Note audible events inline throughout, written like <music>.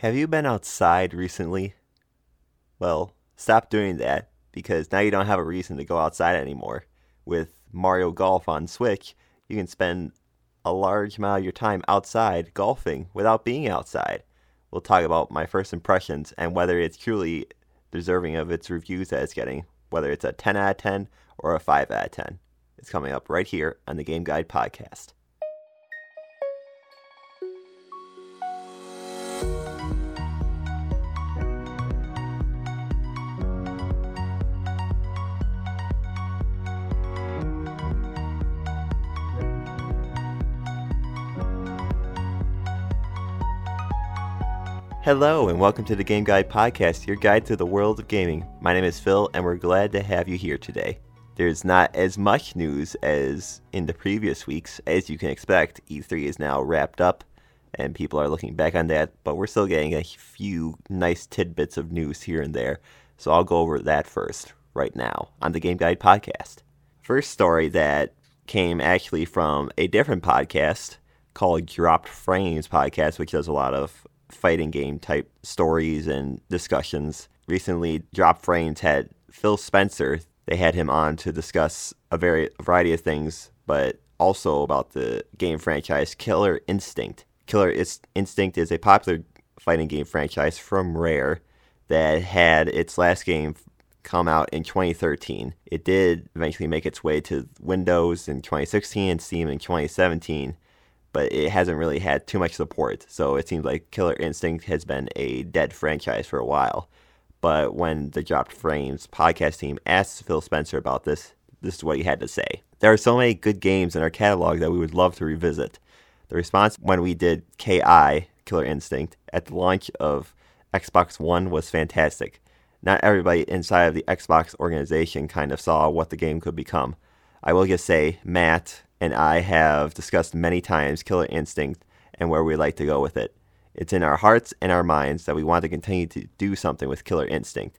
Have you been outside recently? Well, stop doing that because now you don't have a reason to go outside anymore. With Mario Golf on Switch, you can spend a large amount of your time outside golfing without being outside. We'll talk about my first impressions and whether it's truly deserving of its reviews that it's getting, whether it's a 10 out of 10 or a 5 out of 10. It's coming up right here on the Game Guide Podcast. Hello, and welcome to the Game Guide Podcast, your guide to the world of gaming. My name is Phil, and we're glad to have you here today. There's not as much news as in the previous weeks. As you can expect, E3 is now wrapped up, and people are looking back on that, but we're still getting a few nice tidbits of news here and there. So I'll go over that first, right now, on the Game Guide Podcast. First story that came actually from a different podcast called Dropped Frames Podcast, which does a lot of fighting game type stories and discussions. Recently, Drop Frames had Phil Spencer. They had him on to discuss a very a variety of things, but also about the game franchise Killer Instinct. Killer Instinct is a popular fighting game franchise from Rare that had its last game come out in 2013. It did eventually make its way to Windows in 2016 and Steam in 2017 but it hasn't really had too much support. So it seems like Killer Instinct has been a dead franchise for a while. But when the Dropped Frames podcast team asked Phil Spencer about this, this is what he had to say. There are so many good games in our catalog that we would love to revisit. The response when we did KI, Killer Instinct, at the launch of Xbox One was fantastic. Not everybody inside of the Xbox organization kind of saw what the game could become. I will just say, Matt, and I have discussed many times Killer Instinct and where we like to go with it. It's in our hearts and our minds that we want to continue to do something with Killer Instinct.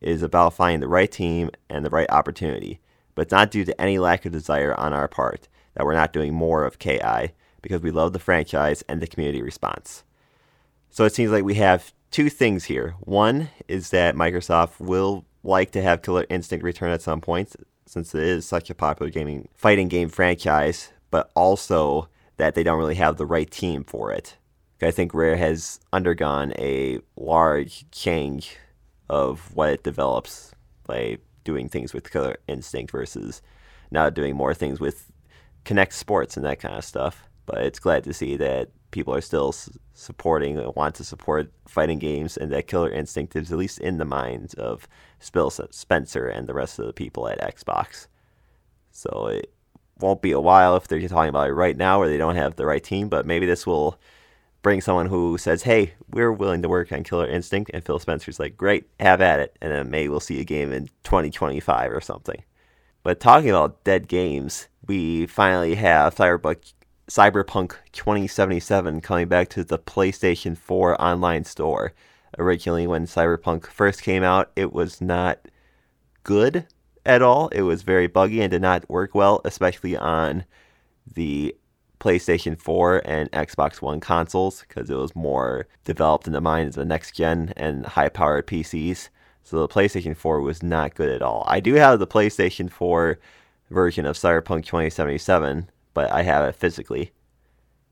It is about finding the right team and the right opportunity, but it's not due to any lack of desire on our part that we're not doing more of KI because we love the franchise and the community response. So it seems like we have two things here. One is that Microsoft will like to have Killer Instinct return at some point, since it is such a popular gaming fighting game franchise, but also that they don't really have the right team for it. I think Rare has undergone a large change of what it develops by doing things with Killer Instinct versus now doing more things with Kinect Sports and that kind of stuff. But it's glad to see that people are still supporting and want to support fighting games, and that Killer Instinct is at least in the minds of Phil Spencer and the rest of the people at Xbox. So it won't be a while if they're talking about it right now, or they don't have the right team. But maybe this will bring someone who says, "Hey, we're willing to work on Killer Instinct," and Phil Spencer's like, "Great, have at it," and then maybe we'll see a game in 2025 or something. But talking about dead games, we finally have Cyberpunk 2077 coming back to the PlayStation 4 online store. Originally, when Cyberpunk first came out, it was not good at all. It was very buggy and did not work well, especially on the PlayStation 4 and Xbox One consoles because it was more developed in the minds of the next gen and high powered PCs. So the PlayStation 4 was not good at all. I do have the PlayStation 4 version of Cyberpunk 2077, but I have it physically,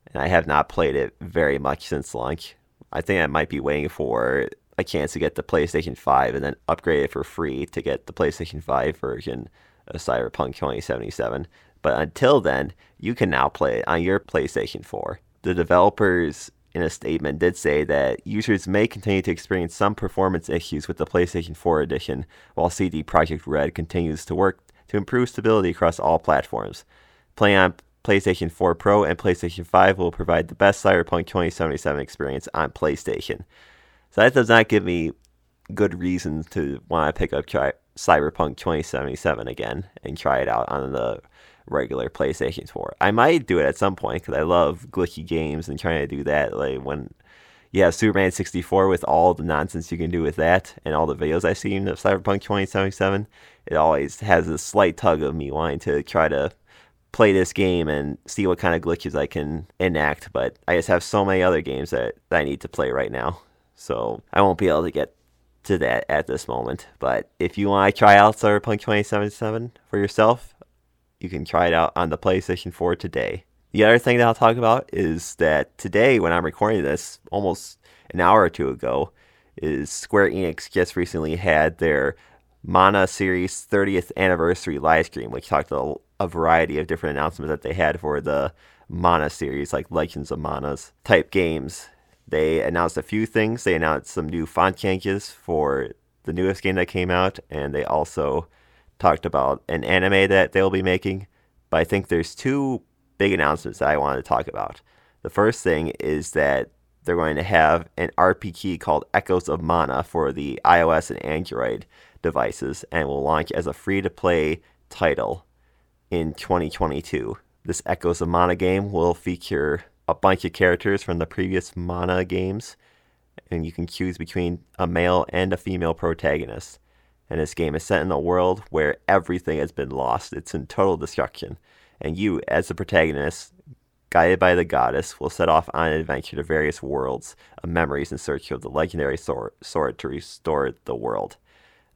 and I have not played it very much since launch. I think I might be waiting for a chance to get the PlayStation 5 and then upgrade it for free to get the PlayStation 5 version of Cyberpunk 2077. But until then, you can now play it on your PlayStation 4. The developers in a statement did say that users may continue to experience some performance issues with the PlayStation 4 edition, while CD Projekt Red continues to work to improve stability across all platforms. Playing on PlayStation 4 Pro and PlayStation 5 will provide the best Cyberpunk 2077 experience on PlayStation. So that does not give me good reason to want to pick up try Cyberpunk 2077 again and try it out on the regular PlayStation 4. I might do it at some point because I love glitchy games and trying to do that. Like when you have Superman 64 with all the nonsense you can do with that and all the videos I've seen of Cyberpunk 2077, it always has a slight tug of me wanting to try to play this game and see what kind of glitches I can enact. But I just have so many other games that, that I need to play right now. so I won't be able to get to that at this moment. But if you want to try out Cyberpunk 2077 for yourself, you can try it out on the PlayStation 4 today. The other thing that I'll talk about is that today, when I'm recording this, almost an hour or two ago, is Square Enix just recently had their Mana series 30th anniversary live stream, which talked a, a variety of different announcements that they had for the Mana series, like Legends of Mana's type games. They announced a few things. They announced some new font changes for the newest game that came out, and they also talked about an anime that they'll be making. But I think there's two big announcements that I wanted to talk about. The first thing is that they're going to have an RPG called Echoes of Mana for the iOS and Android devices and will launch as a free to play title in 2022. This Echoes of Mana game will feature a bunch of characters from the previous Mana games, and you can choose between a male and a female protagonist. And this game is set in a world where everything has been lost, it's in total destruction. And you, as the protagonist, guided by the goddess, will set off on an adventure to various worlds of memories in search of the legendary sword, sword to restore the world.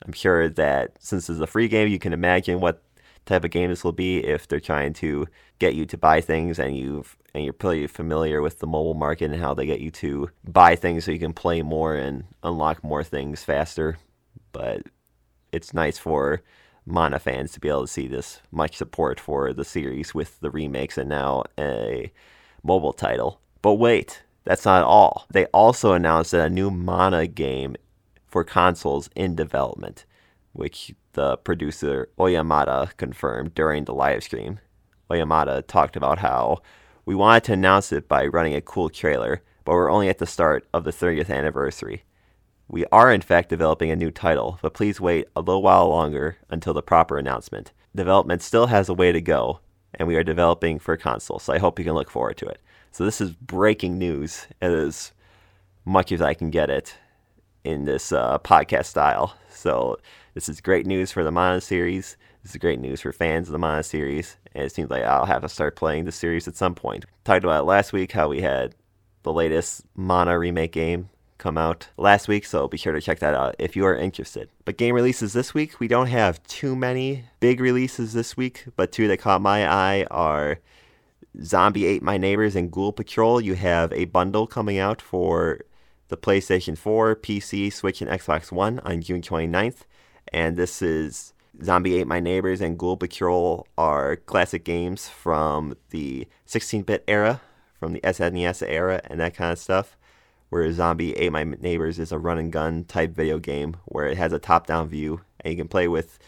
I'm sure that since it's a free game, you can imagine what type of game this will be if they're trying to get you to buy things and you've and you're pretty familiar with the mobile market and how they get you to buy things so you can play more and unlock more things faster. But it's nice for Mana fans to be able to see this much support for the series with the remakes and now a mobile title. But wait, that's not all. They also announced that a new Mana game for consoles in development, which the producer Oyamada confirmed during the live stream. Oyamada talked about how we wanted to announce it by running a cool trailer, but we're only at the start of the 30th anniversary. We are, in fact, developing a new title, but please wait a little while longer until the proper announcement. Development still has a way to go, and we are developing for console, so I hope you can look forward to it. So, this is breaking news as much as I can get it in this uh, podcast style. So, this is great news for the Mana series. This is great news for fans of the Mana series, and it seems like I'll have to start playing the series at some point. Talked about last week how we had the latest Mana remake game come out last week, so be sure to check that out if you are interested. But game releases this week, we don't have too many big releases this week, but two that caught my eye are Zombie Ate My Neighbors and Ghoul Patrol. You have a bundle coming out for the PlayStation 4, PC, Switch, and Xbox One on June 29th. And this is Zombie Ate My Neighbors and Ghoul Patrol are classic games from the 16 bit era, from the SNES era, and that kind of stuff where Zombie Ate My Neighbors is a run and gun type video game where it has a top down view and you can play with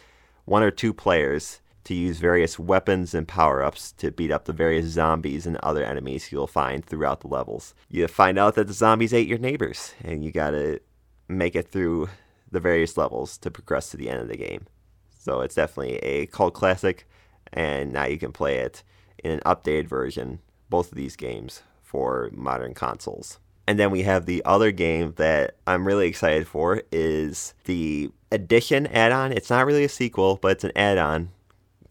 one or two players to use various weapons and power ups to beat up the various zombies and other enemies you'll find throughout the levels. You find out that the zombies ate your neighbors and you gotta make it through the various levels to progress to the end of the game. So it's definitely a cult classic, and now you can play it in an updated version, both of these games, for modern consoles. And then we have the other game that I'm really excited for is the Edition add-on. It's not really a sequel, but it's an add-on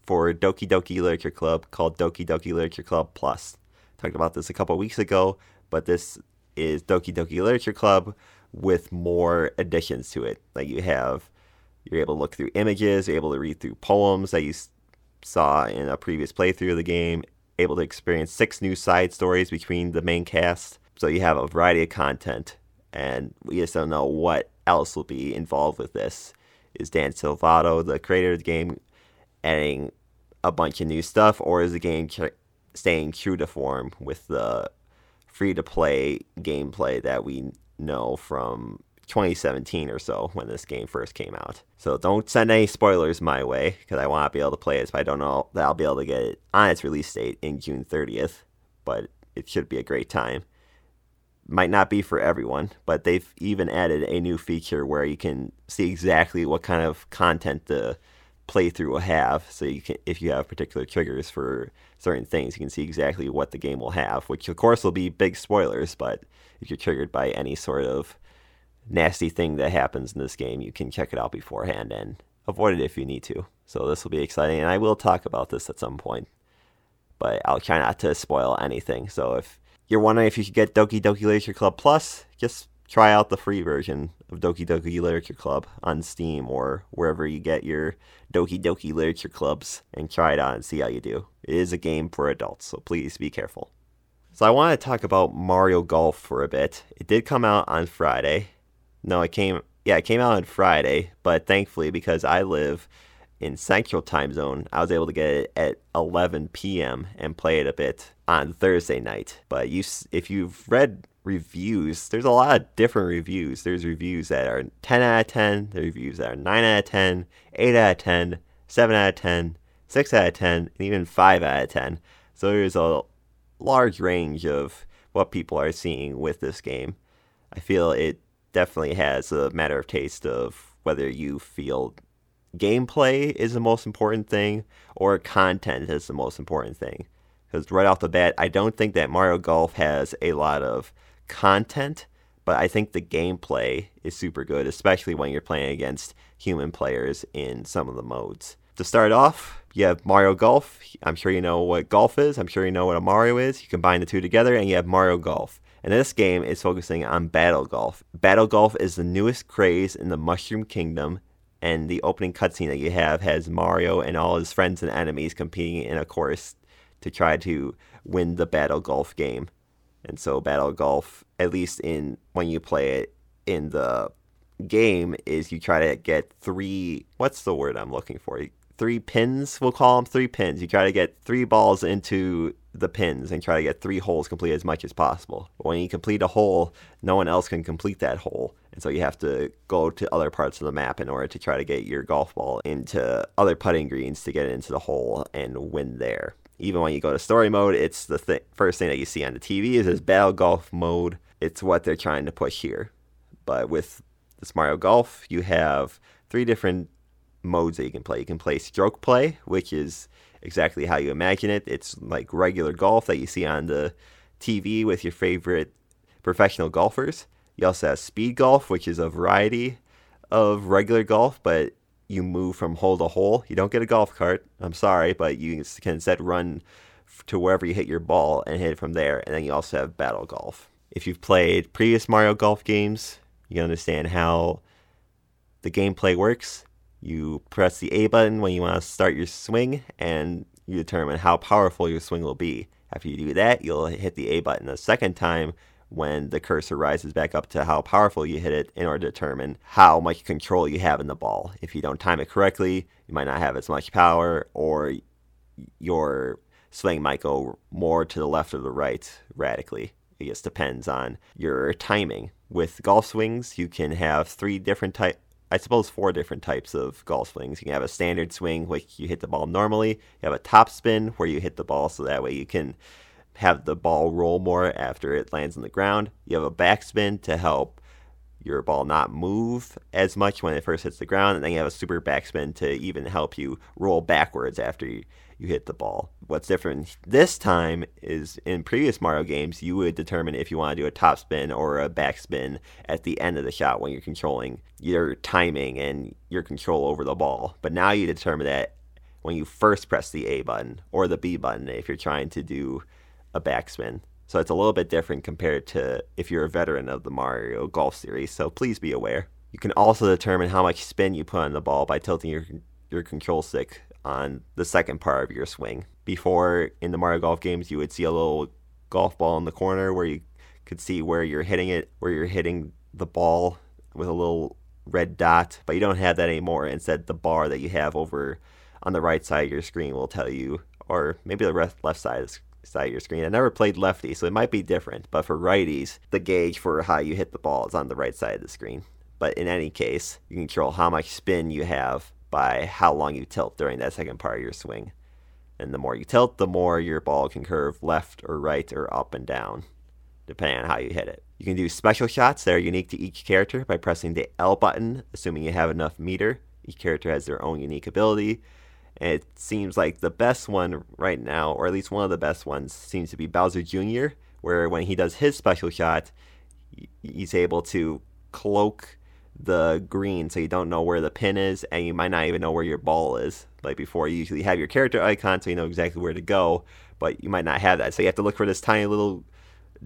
for Doki Doki Literature Club called Doki Doki Literature Club Plus. Talked about this a couple weeks ago, but this is Doki Doki Literature Club with more additions to it. Like you have, you're able to look through images, you're able to read through poems that you saw in a previous playthrough of the game, able to experience six new side stories between the main cast so you have a variety of content, and we just don't know what else will be involved with this. Is Dan Salvato, the creator of the game, adding a bunch of new stuff, or is the game staying true to form with the free to play gameplay that we know from 2017 or so when this game first came out. So don't send any spoilers my way because I want to be able to play it. But I don't know that I'll be able to get it on its release date in June 30th, but it should be a great time might not be for everyone, but they've even added a new feature where you can see exactly what kind of content the playthrough will have. So you can, if you have particular triggers for certain things, you can see exactly what the game will have, which of course will be big spoilers. But if you're triggered by any sort of nasty thing that happens in this game, you can check it out beforehand and avoid it if you need to. So this will be exciting, and I will talk about this at some point. But I'll try not to spoil anything. So if you're wondering if you should get Doki Doki Literature Club Plus, just try out the free version of Doki Doki Literature Club on Steam or wherever you get your Doki Doki Literature Clubs and try it out and see how you do. It is a game for adults, so please be careful. So I want to talk about Mario Golf for a bit. It did come out on Friday. No, it came yeah, it came out on Friday, but thankfully because I live in Central Time Zone, I was able to get it at 11 p.m. and play it a bit on Thursday night. But you, if you've read reviews, there's a lot of different reviews. There's reviews that are 10 out of 10, there's reviews that are 9 out of 10, 8 out of 10, 7 out of 10, 6 out of 10, and even 5 out of 10. So there's a large range of what people are seeing with this game. I feel it definitely has a matter of taste of whether you feel gameplay is the most important thing or content is the most important thing. Because right off the bat, I don't think that Mario Golf has a lot of content, but I think the gameplay is super good, especially when you're playing against human players in some of the modes. To start off, you have Mario Golf. I'm sure you know what golf is. I'm sure you know what a Mario is. You combine the two together and you have Mario Golf. And this game is focusing on Battle Golf. Battle Golf is the newest craze in the Mushroom Kingdom, and the opening cutscene that you have has Mario and all his friends and enemies competing in a course to try to win the Battle Golf game. And so Battle Golf, at least in when you play it in the game, is you try to get three what's the word I'm looking for? Three pins, we'll call them three pins. You try to get three balls into the pins and try to get three holes complete as much as possible. When you complete a hole, no one else can complete that hole. And so you have to go to other parts of the map in order to try to get your golf ball into other putting greens to get it into the hole and win there. Even when you go to story mode, it's the th- first thing that you see on the TV is this battle golf mode. It's what they're trying to push here. But with this Mario Golf, you have three different modes that you can play. You can play stroke play, which is exactly how you imagine it. It's like regular golf that you see on the TV with your favorite professional golfers. You also have speed golf, which is a variety of regular golf, but you move from hole to hole. You don't get a golf cart. I'm sorry, but you can instead run to wherever you hit your ball and hit it from there. And then you also have battle golf. If you've played previous Mario Golf games, you understand how the gameplay works. You press the A button when you want to start your swing, and you determine how powerful your swing will be. After you do that, you'll hit the A button a second time when the cursor rises back up to how powerful you hit it in order to determine how much control you have in the ball. If you don't time it correctly, you might not have as much power, or your swing might go more to the left or the right radically. It just depends on your timing. With golf swings, you can have three different types I suppose four different types of golf swings. You can have a standard swing, which you hit the ball normally. You have a top spin, where you hit the ball so that way you can have the ball roll more after it lands on the ground. You have a backspin to help your ball not move as much when it first hits the ground, and then you have a super backspin to even help you roll backwards after you, you hit the ball. What's different this time is in previous Mario games, you would determine if you want to do a top spin or a backspin at the end of the shot when you're controlling your timing and your control over the ball. But now you determine that when you first press the A button or the B button if you're trying to do a backspin. So it's a little bit different compared to if you're a veteran of the Mario Golf series. So please be aware. You can also determine how much spin you put on the ball by tilting your your control stick on the second part of your swing. Before in the Mario Golf games, you would see a little golf ball in the corner where you could see where you're hitting it, where you're hitting the ball with a little red dot, but you don't have that anymore. Instead, the bar that you have over on the right side of your screen will tell you, or maybe the left side side of your screen. I never played lefty, so it might be different. But for righties, the gauge for how you hit the ball is on the right side of the screen. But in any case, you can control how much spin you have by how long you tilt during that second part of your swing. And the more you tilt, the more your ball can curve left or right or up and down, depending on how you hit it. You can do special shots that are unique to each character by pressing the L button, assuming you have enough meter. Each character has their own unique ability. It seems like the best one right now, or at least one of the best ones, seems to be Bowser Jr., where when he does his special shot, he's able to cloak the green so you don't know where the pin is and you might not even know where your ball is. Like before, you usually have your character icon so you know exactly where to go, but you might not have that. So you have to look for this tiny little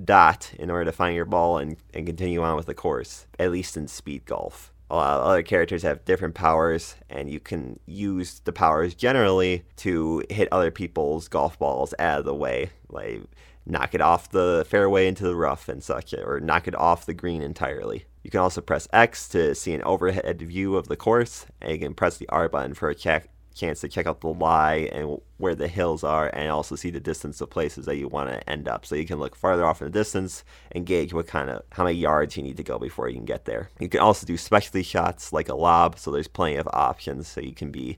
dot in order to find your ball and, and continue on with the course, at least in speed golf. A lot of other characters have different powers, and you can use the powers generally to hit other people's golf balls out of the way. Like knock it off the fairway into the rough and such, or knock it off the green entirely. You can also press X to see an overhead view of the course, and you can press the R button for a check, chance to check out the lie and where the hills are, and also see the distance of places that you want to end up. So you can look farther off in the distance and gauge what kind of how many yards you need to go before you can get there. You can also do specialty shots like a lob, so there's plenty of options, so you can be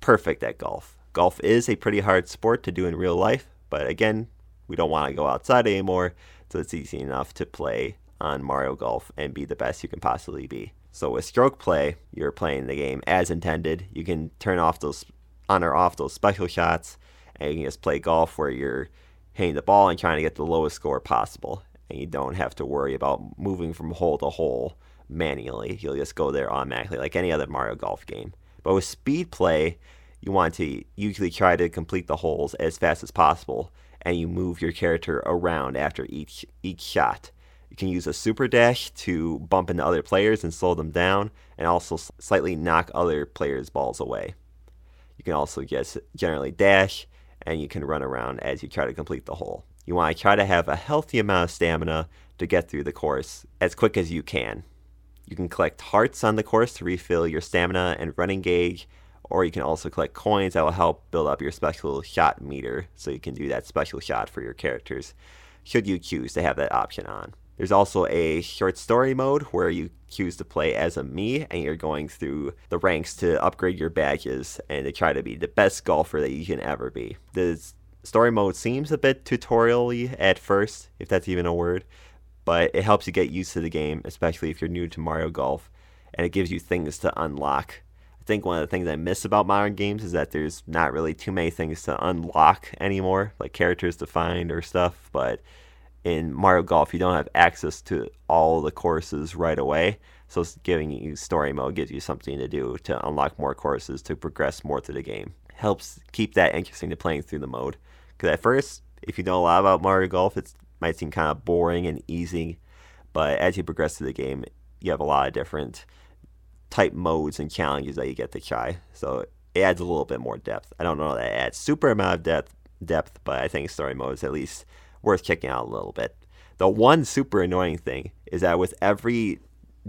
perfect at golf. Golf is a pretty hard sport to do in real life, but again, we don't want to go outside anymore, so it's easy enough to play on Mario Golf and be the best you can possibly be. So with stroke play, you're playing the game as intended. You can turn off those on or off those special shots, and you can just play golf where you're hitting the ball and trying to get the lowest score possible. And you don't have to worry about moving from hole to hole manually. You'll just go there automatically like any other Mario Golf game. But with speed play, you want to usually try to complete the holes as fast as possible and you move your character around after each each shot. You can use a super dash to bump into other players and slow them down, and also slightly knock other players' balls away. You can also just generally dash, and you can run around as you try to complete the hole. You want to try to have a healthy amount of stamina to get through the course as quick as you can. You can collect hearts on the course to refill your stamina and running gauge, or you can also collect coins that will help build up your special shot meter so you can do that special shot for your characters should you choose to have that option on. There's also a short story mode where you choose to play as a me and you're going through the ranks to upgrade your badges and to try to be the best golfer that you can ever be. The story mode seems a bit tutorially at first, if that's even a word, but it helps you get used to the game, especially if you're new to Mario Golf, and it gives you things to unlock I think one of the things I miss about modern games is that there's not really too many things to unlock anymore, like characters to find or stuff. But in Mario Golf, you don't have access to all the courses right away. So giving you story mode gives you something to do to unlock more courses to progress more through the game. Helps keep that interesting to playing through the mode. Because at first, if you know a lot about Mario Golf, it might seem kind of boring and easy. But as you progress through the game, you have a lot of different type modes and challenges that you get to try. So it adds a little bit more depth. I don't know that it adds super amount of depth, depth, but I think story mode is at least worth checking out a little bit. The one super annoying thing is that with every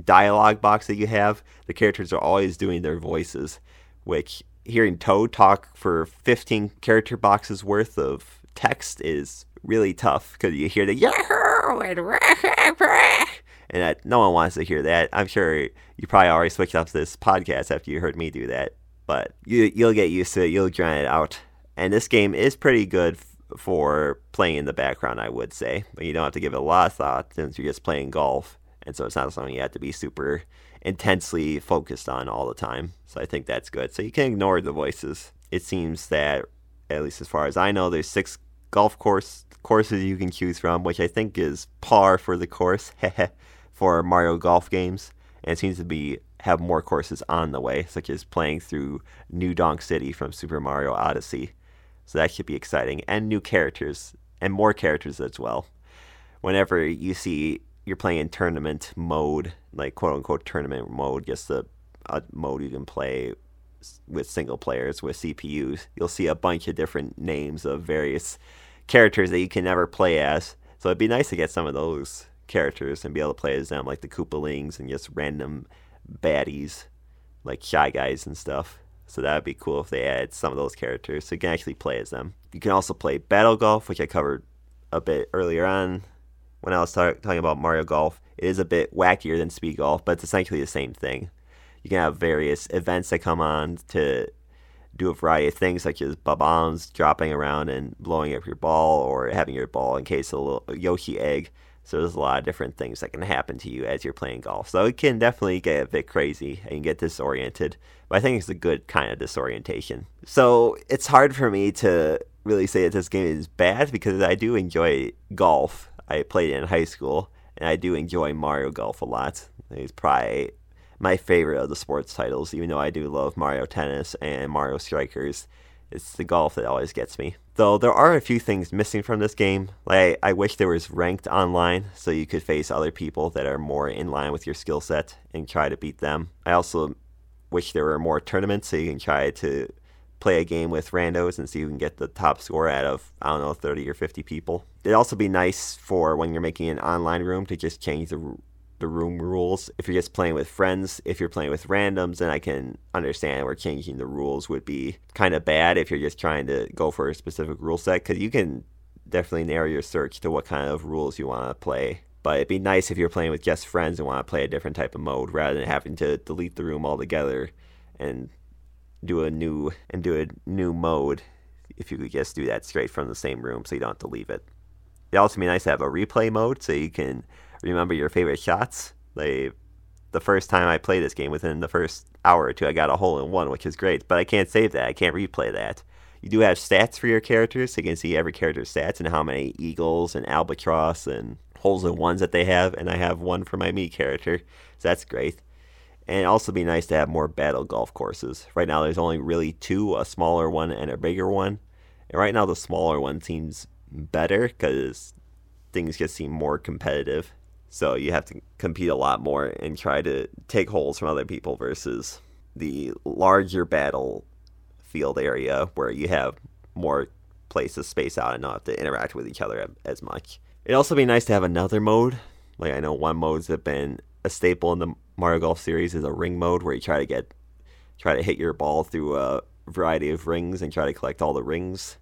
dialogue box that you have, the characters are always doing their voices, which hearing Toad talk for 15 character boxes worth of text is really tough because you hear the yahoo and <laughs> and that no one wants to hear that. I'm sure you probably already switched up this podcast after you heard me do that, but you you'll get used to it. You'll drown it out. And this game is pretty good for playing in the background, I would say, but you don't have to give it a lot of thought since you're just playing golf, and so it's not something you have to be super intensely focused on all the time. So I think that's good. So you can ignore the voices. It seems that, at least as far as I know, there's six golf course courses you can choose from, which I think is par for the course. <laughs> for Mario Golf games, and it seems to be have more courses on the way, such as playing through New Donk City from Super Mario Odyssey. So that should be exciting, and new characters and more characters as well. Whenever you see you're playing in tournament mode, like quote unquote tournament mode, just a, a mode you can play with single players with CPUs, you'll see a bunch of different names of various characters that you can never play as. So it'd be nice to get some of those characters and be able to play as them, like the Koopalings and just random baddies, like Shy Guys and stuff. So that would be cool if they add some of those characters so you can actually play as them. You can also play Battle Golf, which I covered a bit earlier on when I was talk- talking about Mario Golf. It is a bit wackier than Speed Golf, but it's essentially the same thing. You can have various events that come on to do a variety of things, such as bombs dropping around and blowing up your ball, or having your ball encase a little Yoshi egg so there's a lot of different things that can happen to you as you're playing golf. So it can definitely get a bit crazy and get disoriented. But I think it's a good kind of disorientation. So it's hard for me to really say that this game is bad because I do enjoy golf. I played it in high school and I do enjoy Mario Golf a lot. It's probably my favorite of the sports titles, even though I do love Mario Tennis and Mario Strikers. It's the golf that always gets me. Though there are a few things missing from this game. Like I wish there was ranked online so you could face other people that are more in line with your skill set and try to beat them. I also wish there were more tournaments so you can try to play a game with randos and see who can get the top score out of I don't know 30 or 50 people. It'd also be nice for when you're making an online room to just change the the room rules. If you're just playing with friends, if you're playing with randoms, then I can understand where changing the rules would be kind of bad if you're just trying to go for a specific rule set because you can definitely narrow your search to what kind of rules you want to play. But it'd be nice if you're playing with just friends and want to play a different type of mode rather than having to delete the room altogether and do a new and do a new mode if you could just do that straight from the same room so you don't have to leave it. It'd also be nice to have a replay mode so you can remember your favorite shots. Like the first time I played this game, within the first hour or two, I got a hole in one, which is great. But I can't save that. I can't replay that. You do have stats for your characters, so you can see every character's stats and how many eagles and albatross and holes in ones that they have. And I have one for my me character, so that's great. And also be nice to have more battle golf courses. Right now, there's only really two a smaller one and a bigger one. And right now, the smaller one seems better because things just seem more competitive. So you have to compete a lot more and try to take holes from other people versus the larger battle field area where you have more place to space out and not have to interact with each other as much. It'd also be nice to have another mode. Like I know one mode's have been a staple in the Mario Golf series is a ring mode where you try to get try to hit your ball through a variety of rings and try to collect all the rings.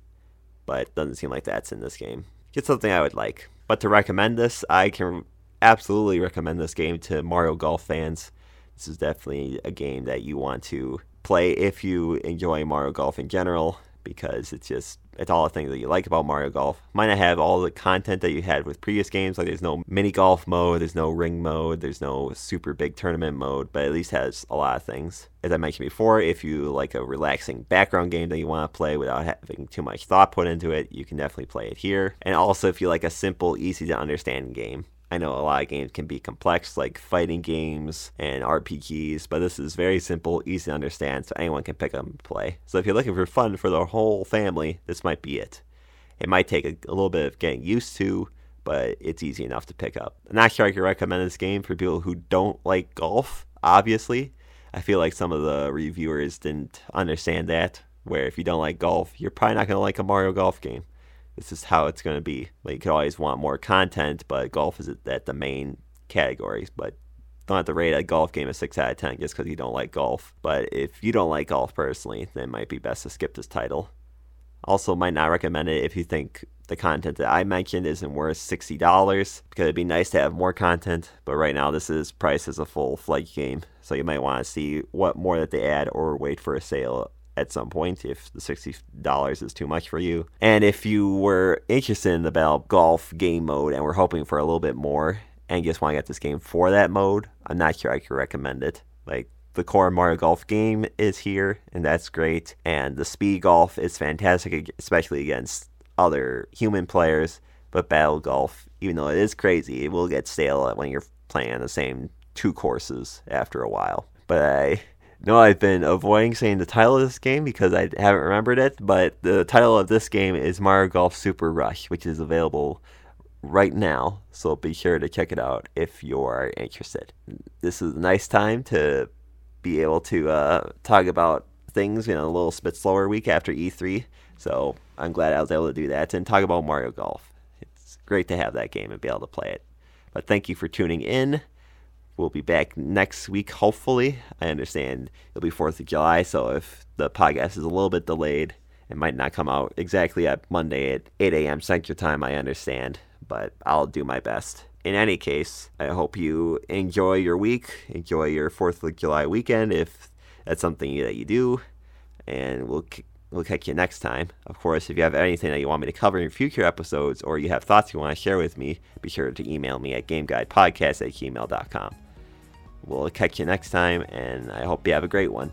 But it doesn't seem like that's in this game. It's something I would like. But to recommend this, I can absolutely recommend this game to Mario Golf fans. This is definitely a game that you want to play if you enjoy Mario Golf in general because it's just it's all the things that you like about Mario Golf. Might not have all the content that you had with previous games, like there's no mini golf mode, there's no ring mode, there's no super big tournament mode, but at least has a lot of things. As I mentioned before, if you like a relaxing background game that you want to play without having too much thought put into it, you can definitely play it here. And also if you like a simple, easy to understand game. I know a lot of games can be complex, like fighting games and RPGs, but this is very simple, easy to understand, so anyone can pick up and play. So if you're looking for fun for the whole family, this might be it. It might take a, a little bit of getting used to, but it's easy enough to pick up. I'm not sure I can recommend this game for people who don't like golf, obviously. I feel like some of the reviewers didn't understand that, where if you don't like golf, you're probably not going to like a Mario Golf game this is how it's going to be. Like you could always want more content, but golf is at the main categories. But don't have to rate a golf game a six out of ten just because you don't like golf. But if you don't like golf personally, then it might be best to skip this title. Also, might not recommend it if you think the content that I mentioned isn't worth sixty dollars because it'd be nice to have more content. But right now, this is priced as a full flight game, so you might want to see what more that they add or wait for a sale at some point if the $60 is too much for you. And if you were interested in the Battle Golf game mode and were hoping for a little bit more and just want to get this game for that mode, I'm not sure I could recommend it. Like, the core Mario Golf game is here, and that's great. And the speed golf is fantastic, especially against other human players. But Battle Golf, even though it is crazy, it will get stale when you're playing the same two courses after a while. But I no, I've been avoiding saying the title of this game because I haven't remembered it, but the title of this game is Mario Golf Super Rush, which is available right now. So be sure to check it out if you're interested. This is a nice time to be able to uh, talk about things in a little bit slower week after E3. So I'm glad I was able to do that and talk about Mario Golf. It's great to have that game and be able to play it. But thank you for tuning in. We'll be back next week, hopefully. I understand it'll be 4th of July, so if the podcast is a little bit delayed, it might not come out exactly at Monday at 8 a.m. Central Time, I understand, but I'll do my best. In any case, I hope you enjoy your week, enjoy your 4th of July weekend if that's something that you do, and we'll we'll catch you next time. Of course, if you have anything that you want me to cover in future episodes or you have thoughts you want to share with me, be sure to email me at gameguidepodcast at gmail.com. We'll catch you next time, and I hope you have a great one.